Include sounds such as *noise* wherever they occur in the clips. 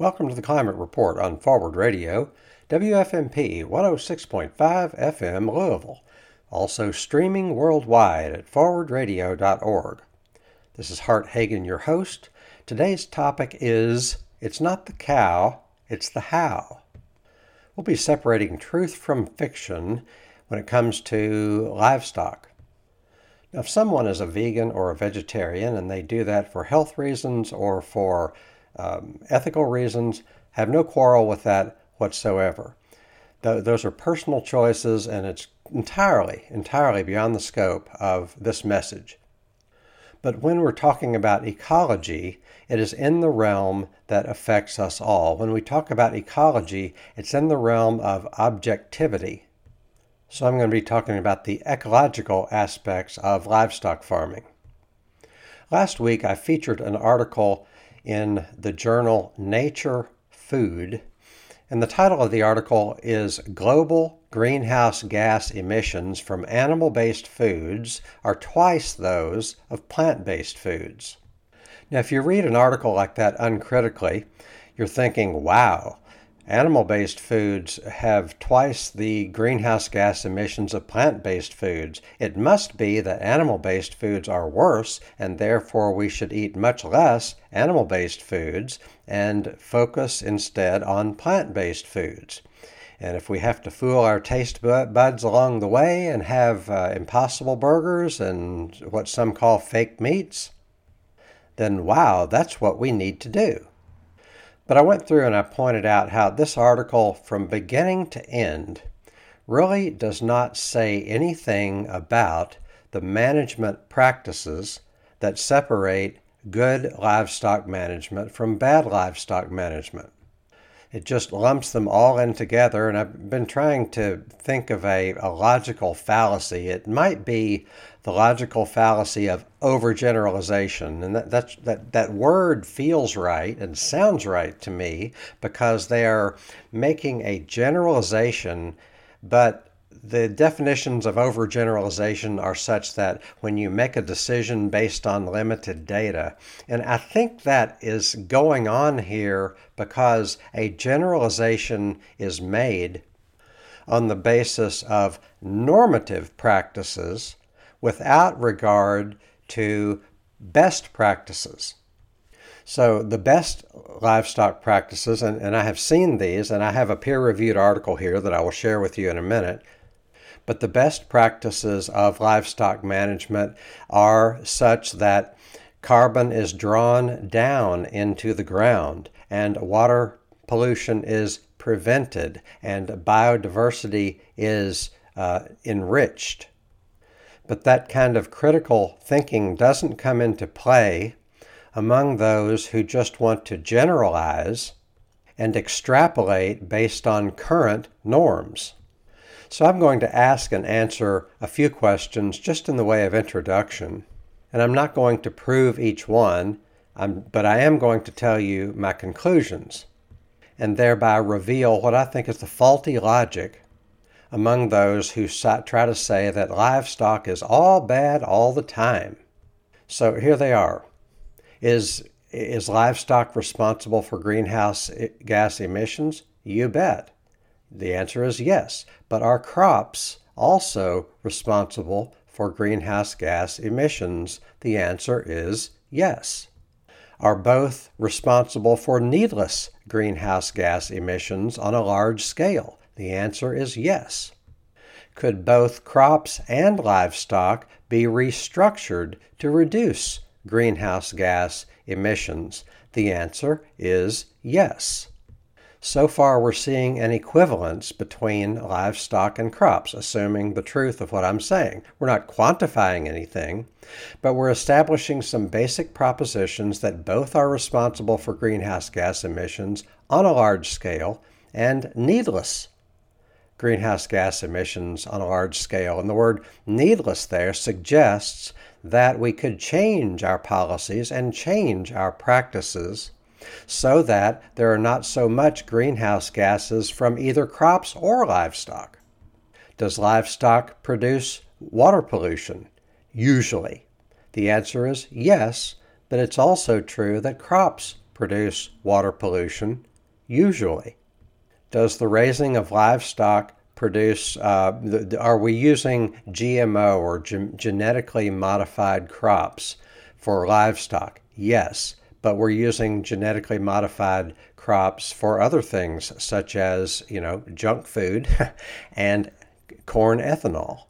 Welcome to the Climate Report on Forward Radio, WFMP 106.5 FM Louisville, also streaming worldwide at forwardradio.org. This is Hart Hagen, your host. Today's topic is It's not the cow, it's the how. We'll be separating truth from fiction when it comes to livestock. Now, if someone is a vegan or a vegetarian and they do that for health reasons or for um, ethical reasons, have no quarrel with that whatsoever. Th- those are personal choices, and it's entirely, entirely beyond the scope of this message. But when we're talking about ecology, it is in the realm that affects us all. When we talk about ecology, it's in the realm of objectivity. So I'm going to be talking about the ecological aspects of livestock farming. Last week I featured an article in the journal Nature Food, and the title of the article is Global Greenhouse Gas Emissions from Animal Based Foods Are Twice Those of Plant Based Foods. Now, if you read an article like that uncritically, you're thinking, wow, Animal based foods have twice the greenhouse gas emissions of plant based foods. It must be that animal based foods are worse, and therefore we should eat much less animal based foods and focus instead on plant based foods. And if we have to fool our taste buds along the way and have uh, impossible burgers and what some call fake meats, then wow, that's what we need to do. But I went through and I pointed out how this article, from beginning to end, really does not say anything about the management practices that separate good livestock management from bad livestock management. It just lumps them all in together, and I've been trying to think of a, a logical fallacy. It might be the logical fallacy of overgeneralization. And that, that, that, that word feels right and sounds right to me because they are making a generalization, but the definitions of overgeneralization are such that when you make a decision based on limited data, and I think that is going on here because a generalization is made on the basis of normative practices without regard to best practices. So, the best livestock practices, and, and I have seen these, and I have a peer reviewed article here that I will share with you in a minute. But the best practices of livestock management are such that carbon is drawn down into the ground and water pollution is prevented and biodiversity is uh, enriched. But that kind of critical thinking doesn't come into play among those who just want to generalize and extrapolate based on current norms. So I'm going to ask and answer a few questions just in the way of introduction. And I'm not going to prove each one, but I am going to tell you my conclusions and thereby reveal what I think is the faulty logic among those who try to say that livestock is all bad all the time. So here they are. Is, is livestock responsible for greenhouse gas emissions? You bet. The answer is yes. But are crops also responsible for greenhouse gas emissions? The answer is yes. Are both responsible for needless greenhouse gas emissions on a large scale? The answer is yes. Could both crops and livestock be restructured to reduce greenhouse gas emissions? The answer is yes. So far, we're seeing an equivalence between livestock and crops, assuming the truth of what I'm saying. We're not quantifying anything, but we're establishing some basic propositions that both are responsible for greenhouse gas emissions on a large scale and needless greenhouse gas emissions on a large scale. And the word needless there suggests that we could change our policies and change our practices so that there are not so much greenhouse gases from either crops or livestock. Does livestock produce water pollution? Usually. The answer is yes, but it's also true that crops produce water pollution usually. Does the raising of livestock produce, uh, are we using GMO or ge- genetically modified crops for livestock? Yes, but we're using genetically modified crops for other things such as, you know, junk food *laughs* and corn ethanol.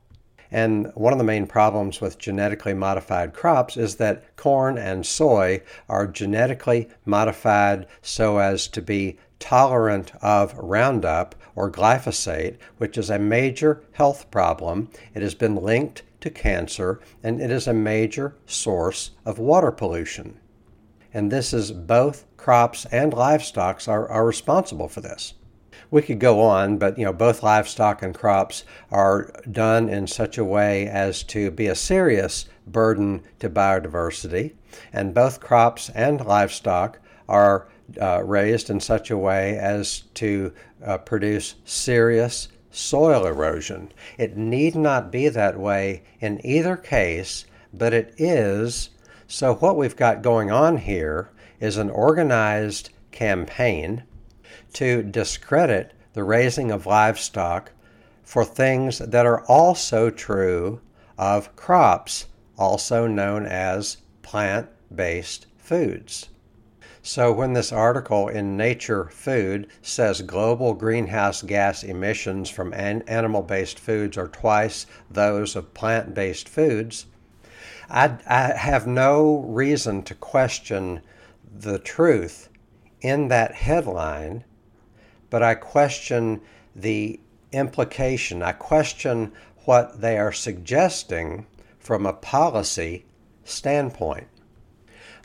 And one of the main problems with genetically modified crops is that corn and soy are genetically modified so as to be tolerant of Roundup or glyphosate, which is a major health problem. It has been linked to cancer and it is a major source of water pollution. And this is both crops and livestock are, are responsible for this we could go on, but you know both livestock and crops are done in such a way as to be a serious burden to biodiversity, and both crops and livestock are uh, raised in such a way as to uh, produce serious soil erosion. It need not be that way in either case, but it is. So, what we've got going on here is an organized campaign to discredit the raising of livestock for things that are also true of crops, also known as plant based foods. So, when this article in Nature Food says global greenhouse gas emissions from an animal based foods are twice those of plant based foods, I, I have no reason to question the truth in that headline but I question the implication. I question what they are suggesting from a policy standpoint.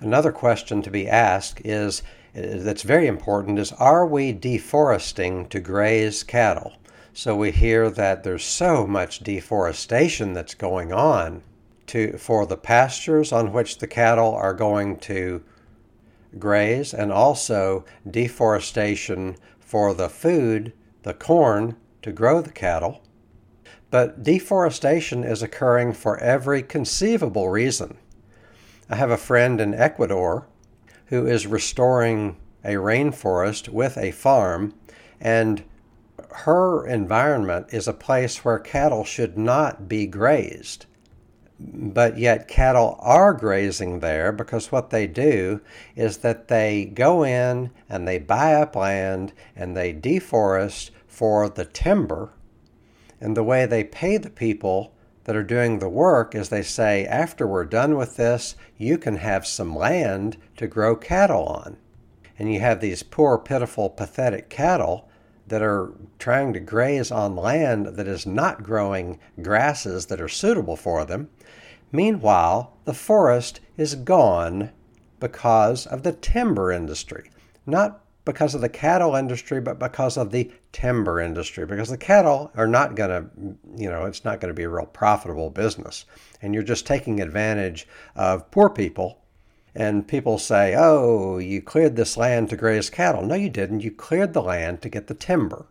Another question to be asked is uh, that's very important is are we deforesting to graze cattle? So we hear that there's so much deforestation that's going on to for the pastures on which the cattle are going to graze and also deforestation for the food, the corn, to grow the cattle. But deforestation is occurring for every conceivable reason. I have a friend in Ecuador who is restoring a rainforest with a farm, and her environment is a place where cattle should not be grazed but yet cattle are grazing there because what they do is that they go in and they buy up land and they deforest for the timber. And the way they pay the people that are doing the work is they say, after we're done with this, you can have some land to grow cattle on. And you have these poor, pitiful, pathetic cattle that are trying to graze on land that is not growing grasses that are suitable for them. Meanwhile, the forest is gone because of the timber industry. Not because of the cattle industry, but because of the timber industry. Because the cattle are not going to, you know, it's not going to be a real profitable business. And you're just taking advantage of poor people. And people say, oh, you cleared this land to graze cattle. No, you didn't. You cleared the land to get the timber.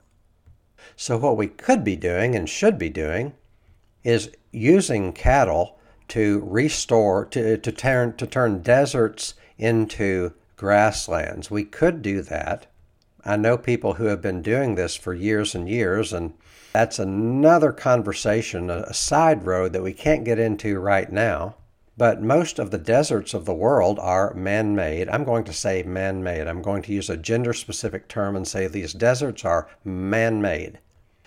So, what we could be doing and should be doing is using cattle to restore, to, to, turn, to turn deserts into grasslands. We could do that. I know people who have been doing this for years and years, and that's another conversation, a side road that we can't get into right now. But most of the deserts of the world are man made. I'm going to say man made. I'm going to use a gender specific term and say these deserts are man made.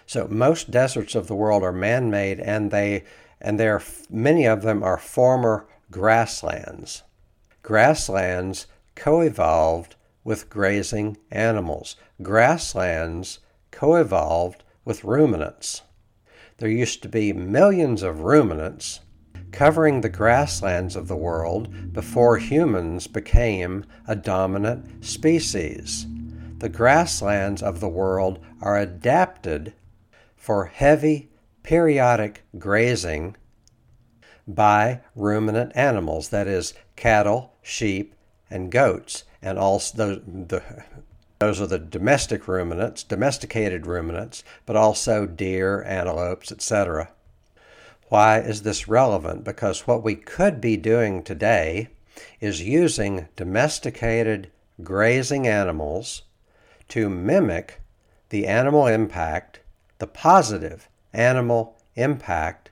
So most deserts of the world are man made and they and there many of them are former grasslands. Grasslands co-evolved with grazing animals. Grasslands co-evolved with ruminants. There used to be millions of ruminants covering the grasslands of the world before humans became a dominant species. The grasslands of the world are adapted for heavy periodic grazing by ruminant animals, that is, cattle, sheep, and goats, and also those, the, those are the domestic ruminants, domesticated ruminants, but also deer, antelopes, etc. Why is this relevant? Because what we could be doing today is using domesticated grazing animals to mimic the animal impact, the positive animal impact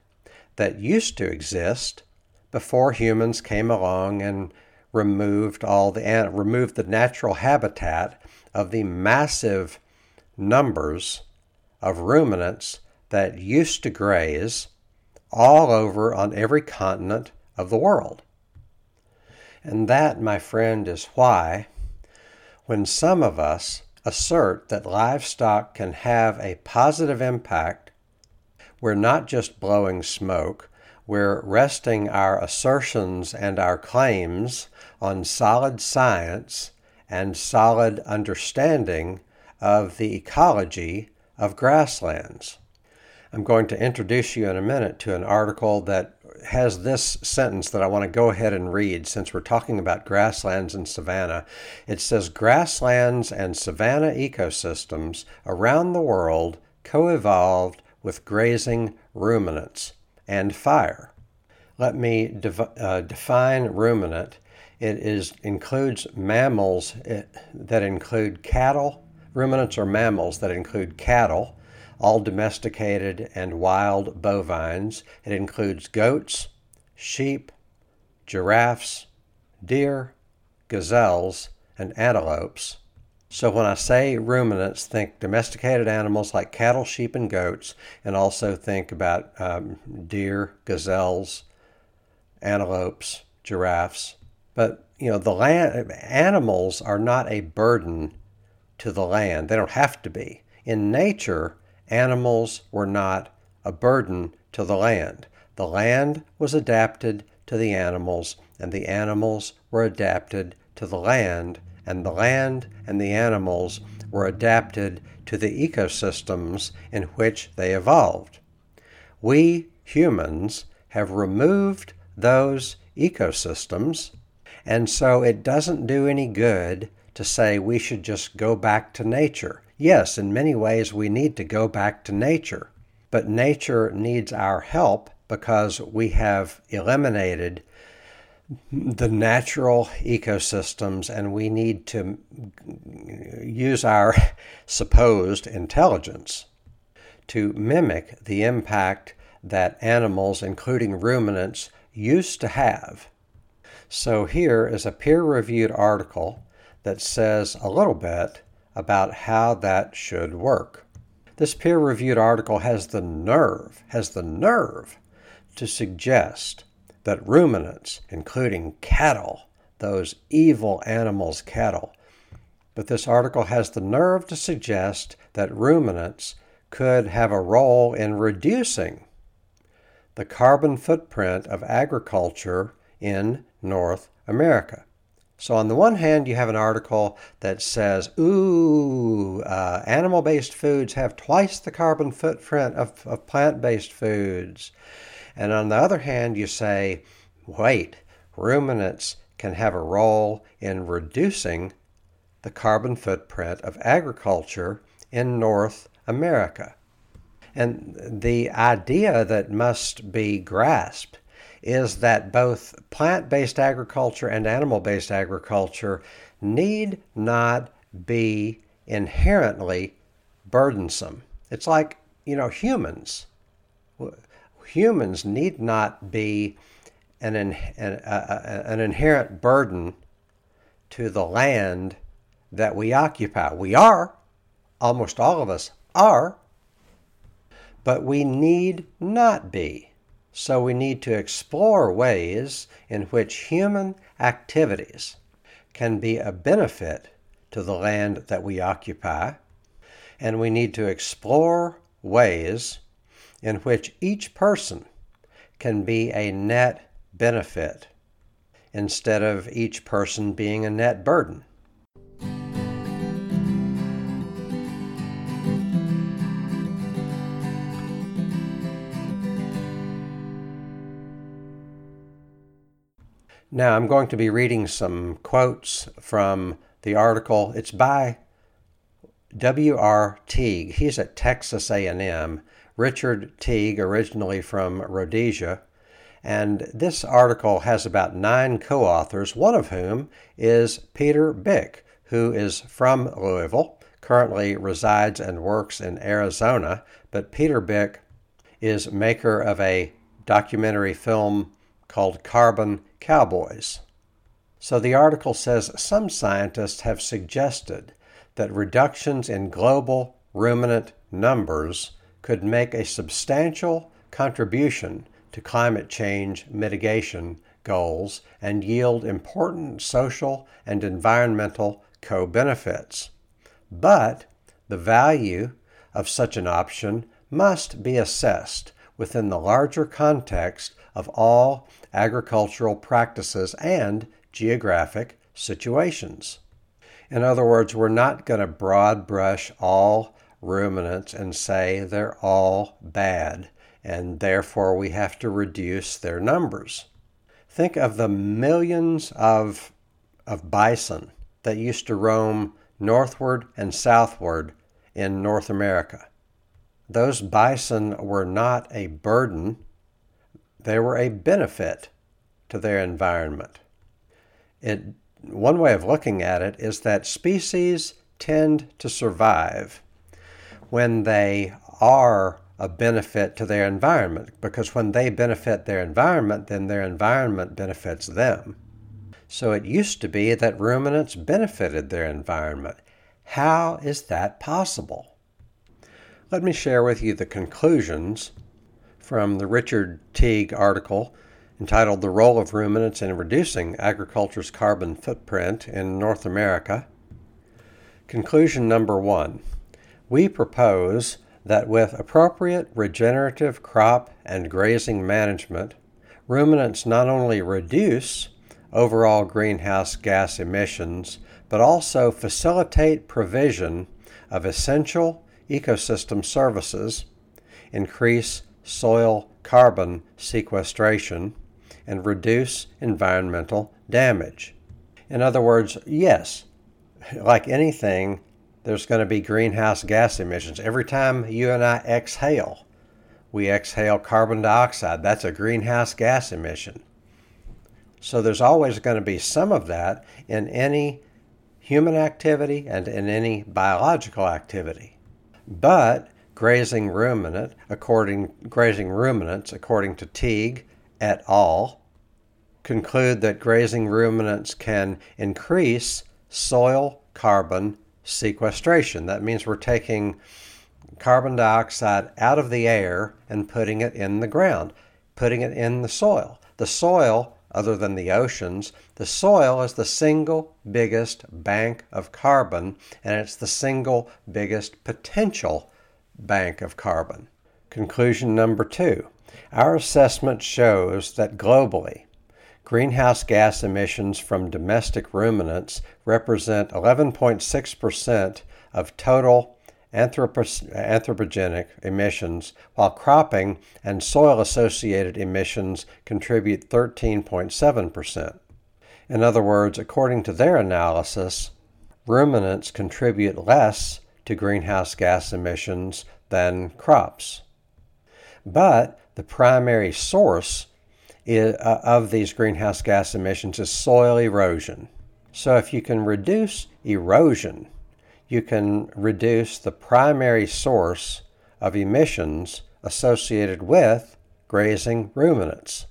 that used to exist before humans came along and removed all the removed the natural habitat of the massive numbers of ruminants that used to graze all over on every continent of the world. And that, my friend, is why when some of us assert that livestock can have a positive impact, we're not just blowing smoke, we're resting our assertions and our claims on solid science and solid understanding of the ecology of grasslands. I'm going to introduce you in a minute to an article that has this sentence that I want to go ahead and read since we're talking about grasslands and savanna. It says Grasslands and savanna ecosystems around the world co evolved with grazing ruminants and fire. Let me dev- uh, define ruminant. It is includes mammals eh, that include cattle. Ruminants are mammals that include cattle, all domesticated and wild bovines. It includes goats, sheep, giraffes, deer, gazelles, and antelopes. So when I say ruminants, think domesticated animals like cattle, sheep, and goats, and also think about um, deer, gazelles, antelopes, giraffes. But you know, the land animals are not a burden to the land. They don't have to be. In nature, animals were not a burden to the land. The land was adapted to the animals, and the animals were adapted to the land, and the land and the animals were adapted to the ecosystems in which they evolved. We humans have removed those ecosystems, and so it doesn't do any good to say we should just go back to nature. Yes, in many ways we need to go back to nature, but nature needs our help because we have eliminated the natural ecosystems and we need to use our *laughs* supposed intelligence to mimic the impact that animals, including ruminants, used to have. So here is a peer reviewed article that says a little bit about how that should work. This peer reviewed article has the nerve, has the nerve to suggest that ruminants, including cattle, those evil animals, cattle, but this article has the nerve to suggest that ruminants could have a role in reducing the carbon footprint of agriculture in North America. So, on the one hand, you have an article that says, ooh, uh, animal based foods have twice the carbon footprint of, of plant based foods. And on the other hand, you say, wait, ruminants can have a role in reducing the carbon footprint of agriculture in North America. And the idea that must be grasped is that both plant based agriculture and animal based agriculture need not be inherently burdensome. It's like, you know, humans. Humans need not be an, an, an inherent burden to the land that we occupy. We are, almost all of us are, but we need not be. So we need to explore ways in which human activities can be a benefit to the land that we occupy, and we need to explore ways in which each person can be a net benefit instead of each person being a net burden. Now I'm going to be reading some quotes from the article. It's by W.R. Teague. He's at Texas A&M. Richard Teague, originally from Rhodesia. And this article has about nine co authors, one of whom is Peter Byck, who is from Louisville, currently resides and works in Arizona, but Peter Byck is maker of a documentary film called Carbon Cowboys. So the article says some scientists have suggested that reductions in global ruminant numbers could make a substantial contribution to climate change mitigation goals and yield important social and environmental co benefits. But the value of such an option must be assessed within the larger context of all agricultural practices and geographic situations. In other words, we're not going to broad brush all ruminants and say they're all bad and therefore we have to reduce their numbers. Think of the millions of, of bison that used to roam northward and southward in North America. Those bison were not a burden, they were a benefit to their environment. It, one way of looking at it is that species tend to survive when they are a benefit to their environment, because when they benefit their environment, then their environment benefits them. So it used to be that ruminants benefited their environment. How is that possible? Let me share with you the conclusions from the Richard Teague article entitled The Role of Ruminants in Reducing Agriculture's Carbon Footprint in North America. Conclusion number one We propose that with appropriate regenerative crop and grazing management, ruminants not only reduce overall greenhouse gas emissions, but also facilitate provision of essential ecosystem services, increase soil carbon sequestration, and reduce environmental damage. In other words, yes, like anything, there's going to be greenhouse gas emissions. Every time you and I exhale, we exhale carbon dioxide. That's a greenhouse gas emission. So there's always going to be some of that in any human activity and in any biological activity. But grazing ruminant, according grazing ruminants, according to Teague et al., conclude that grazing ruminants can increase soil carbon sequestration. That means we're taking carbon dioxide out of the air and putting it in the ground, putting it in the soil. The soil, other than the oceans, the soil is the single biggest bank of carbon and it's the single biggest potential bank of carbon. Conclusion number two our assessment shows that globally, Greenhouse gas emissions from domestic ruminants represent 11.6% of total anthropogenic emissions, while cropping and soil associated emissions contribute 13.7%. In other words, according to their analysis, ruminants contribute less to greenhouse gas emissions than crops. But the primary source Uh, of these greenhouse gas emissions is soil erosion. So, if you can reduce erosion, you can reduce the primary source of emissions associated with grazing ruminants.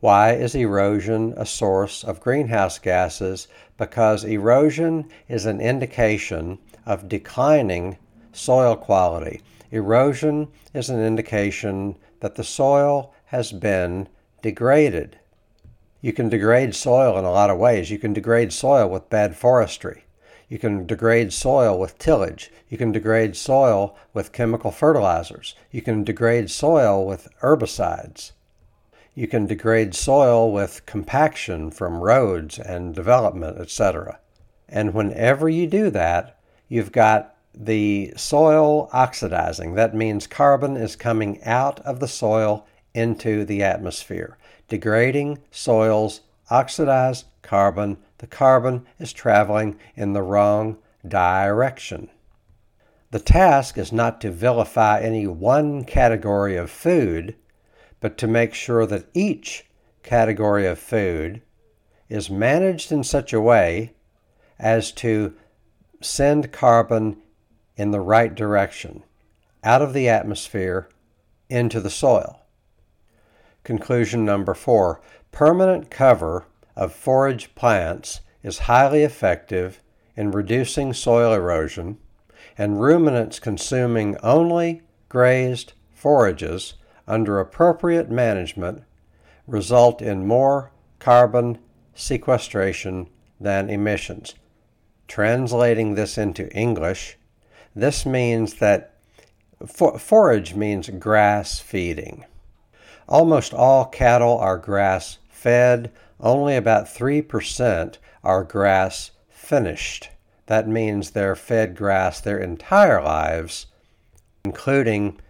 Why is erosion a source of greenhouse gases? Because erosion is an indication of declining soil quality. Erosion is an indication that the soil has been degraded. You can degrade soil in a lot of ways. You can degrade soil with bad forestry. You can degrade soil with tillage. You can degrade soil with chemical fertilizers. You can degrade soil with herbicides. You can degrade soil with compaction from roads and development, etc. And whenever you do that, you've got the soil oxidizing. That means carbon is coming out of the soil into the atmosphere. Degrading soils oxidize carbon. The carbon is traveling in the wrong direction. The task is not to vilify any one category of food, but to make sure that each category of food is managed in such a way as to send carbon in the right direction, out of the atmosphere into the soil. Conclusion number four permanent cover of forage plants is highly effective in reducing soil erosion, and ruminants consuming only grazed forages under appropriate management result in more carbon sequestration than emissions. Translating this into English, this means that for, forage means grass feeding. Almost all cattle are grass fed, only about 3% are grass finished. That means they're fed grass their entire lives, including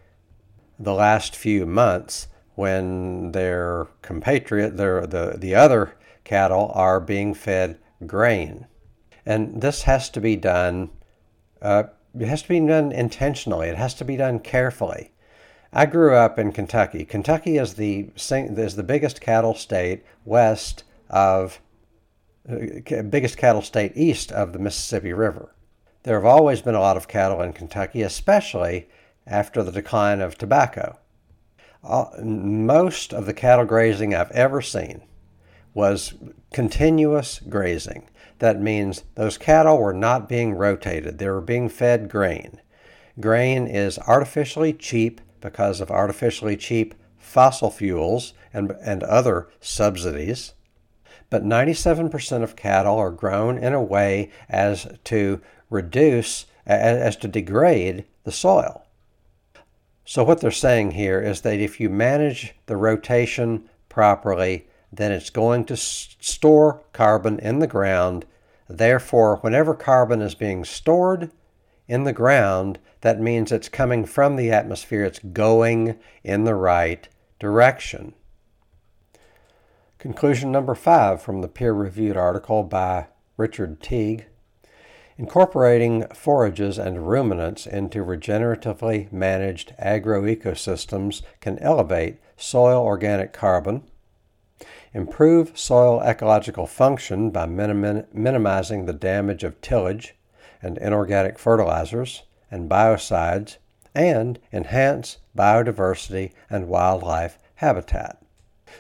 the last few months when their compatriot, their, the, the other cattle, are being fed grain. And this has to be done, uh, it has to be done intentionally, it has to be done carefully. I grew up in Kentucky. Kentucky is the, is the biggest cattle state west of, uh, biggest cattle state east of the Mississippi River. There have always been a lot of cattle in Kentucky, especially after the decline of tobacco. Most of the cattle grazing I've ever seen was continuous grazing. That means those cattle were not being rotated, they were being fed grain. Grain is artificially cheap because of artificially cheap fossil fuels and, and other subsidies. But 97% of cattle are grown in a way as to reduce, as to degrade the soil. So, what they're saying here is that if you manage the rotation properly, then it's going to store carbon in the ground. Therefore, whenever carbon is being stored in the ground, that means it's coming from the atmosphere, it's going in the right direction. Conclusion number five from the peer reviewed article by Richard Teague Incorporating forages and ruminants into regeneratively managed agroecosystems can elevate soil organic carbon, improve soil ecological function by minim- minimizing the damage of tillage and inorganic fertilizers and biocides, and enhance biodiversity and wildlife habitat.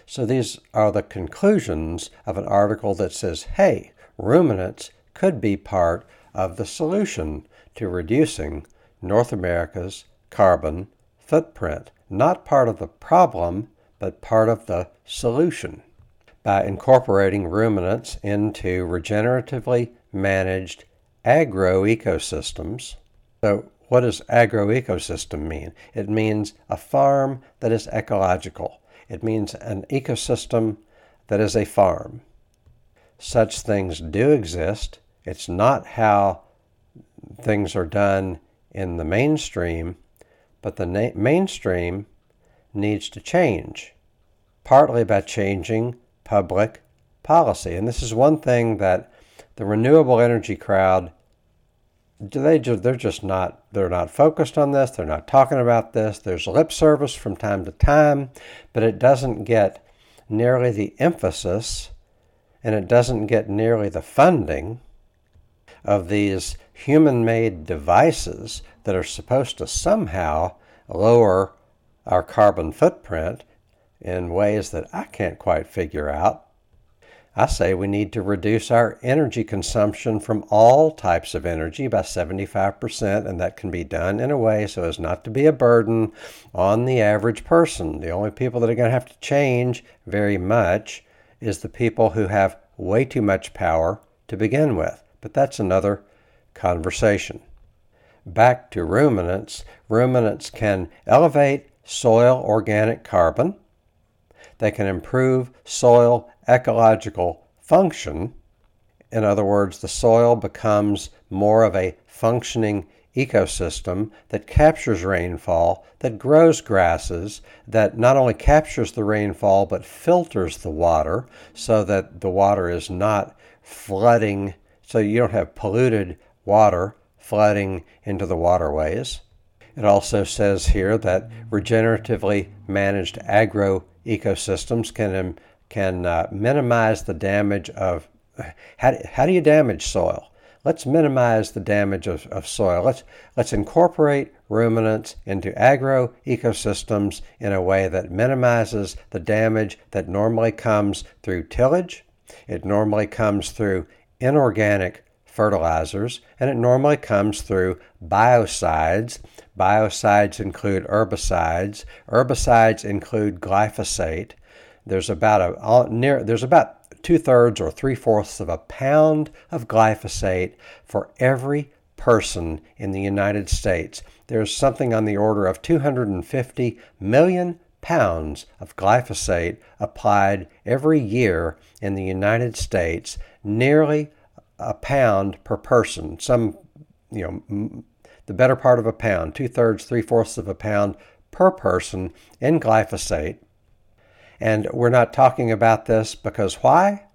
So these are the conclusions of an article that says, hey, ruminants could be part of the solution to reducing North America's carbon footprint. Not part of the problem, but part of the solution. By incorporating ruminants into regeneratively managed agroecosystems. So, what does agroecosystem mean? It means a farm that is ecological. It means an ecosystem that is a farm. Such things do exist it's not how things are done in the mainstream, but the na- mainstream needs to change, partly by changing public policy. And this is one thing that the renewable energy crowd they just, they're just not they're not focused on this they're not talking about this there's lip service from time to time but it doesn't get nearly the emphasis and it doesn't get nearly the funding of these human made devices that are supposed to somehow lower our carbon footprint in ways that I can't quite figure out. I say we need to reduce our energy consumption from all types of energy by 75%, and that can be done in a way so as not to be a burden on the average person. The only people that are going to have to change very much is the people who have way too much power to begin with but that's another conversation. Back to ruminants. Ruminants can elevate soil organic carbon. They can improve soil ecological function. In other words, the soil becomes more of a functioning ecosystem that captures rainfall, that grows grasses, that not only captures the rainfall but filters the water so that the water is not flooding so you don't have polluted water flooding into the waterways. It also says here that regeneratively managed agro ecosystems can, can uh, minimize the damage of. How, how do you damage soil? let's minimize the damage of, of soil. Let's, let's incorporate ruminants into agro ecosystems in a way that minimizes the damage that normally comes through tillage. It normally comes through inorganic fertilizers, and it normally comes through biocides. Biocides include herbicides. Herbicides include glyphosate. There's about a uh, near there's about two thirds or three fourths of a pound of glyphosate for every person in the United States. There's something on the order of 250 million pounds of glyphosate applied every year in the United States, nearly a pound per person. Some, you know, the better part of a pound, two thirds, three fourths of a pound per person in glyphosate. And we're not talking about this because why?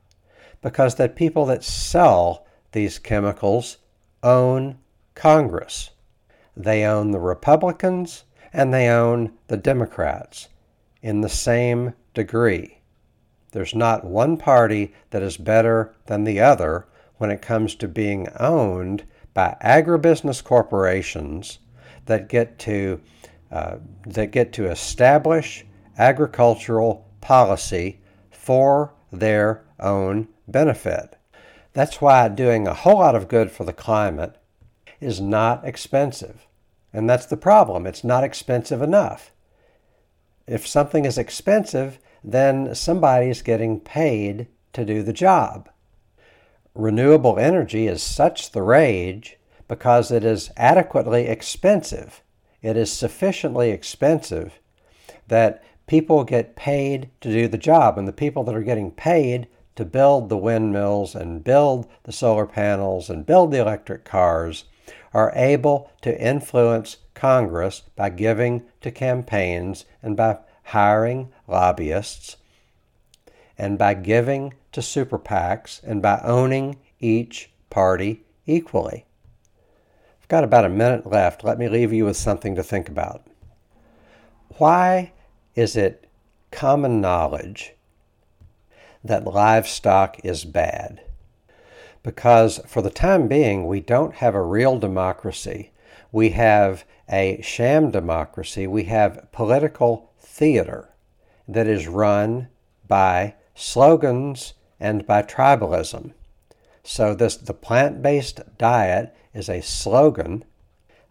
Because the people that sell these chemicals own Congress. They own the Republicans and they own the Democrats in the same degree. There's not one party that is better than the other when it comes to being owned by agribusiness corporations that get to uh, that get to establish agricultural policy for their own benefit. That's why doing a whole lot of good for the climate is not expensive. And that's the problem. It's not expensive enough. If something is expensive, then somebody is getting paid to do the job. Renewable energy is such the rage because it is adequately expensive. It is sufficiently expensive that people get paid to do the job, and the people that are getting paid to build the windmills and build the solar panels and build the electric cars are able to influence Congress by giving to campaigns and by hiring lobbyists and by giving to super PACs and by owning each party equally. I've got about a minute left. Let me leave you with something to think about. Why is it common knowledge that livestock is bad? Because for the time being, we don't have a real democracy. We have a sham democracy. We have political theater that is run by slogans and by tribalism. So this the plant-based diet is a slogan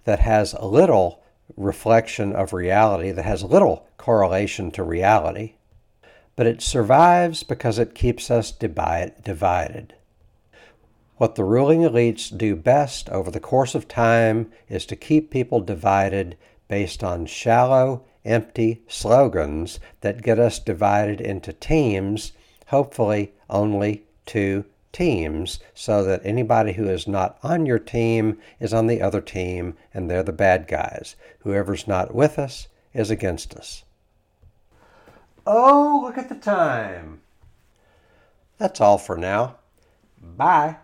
that has little reflection of reality, that has little correlation to reality, but it survives because it keeps us divided. What the ruling elites do best over the course of time is to keep people divided based on shallow, empty slogans that get us divided into teams, hopefully only two teams, so that anybody who is not on your team is on the other team and they're the bad guys. Whoever's not with us is against us. Oh, look at the time. That's all for now. Bye.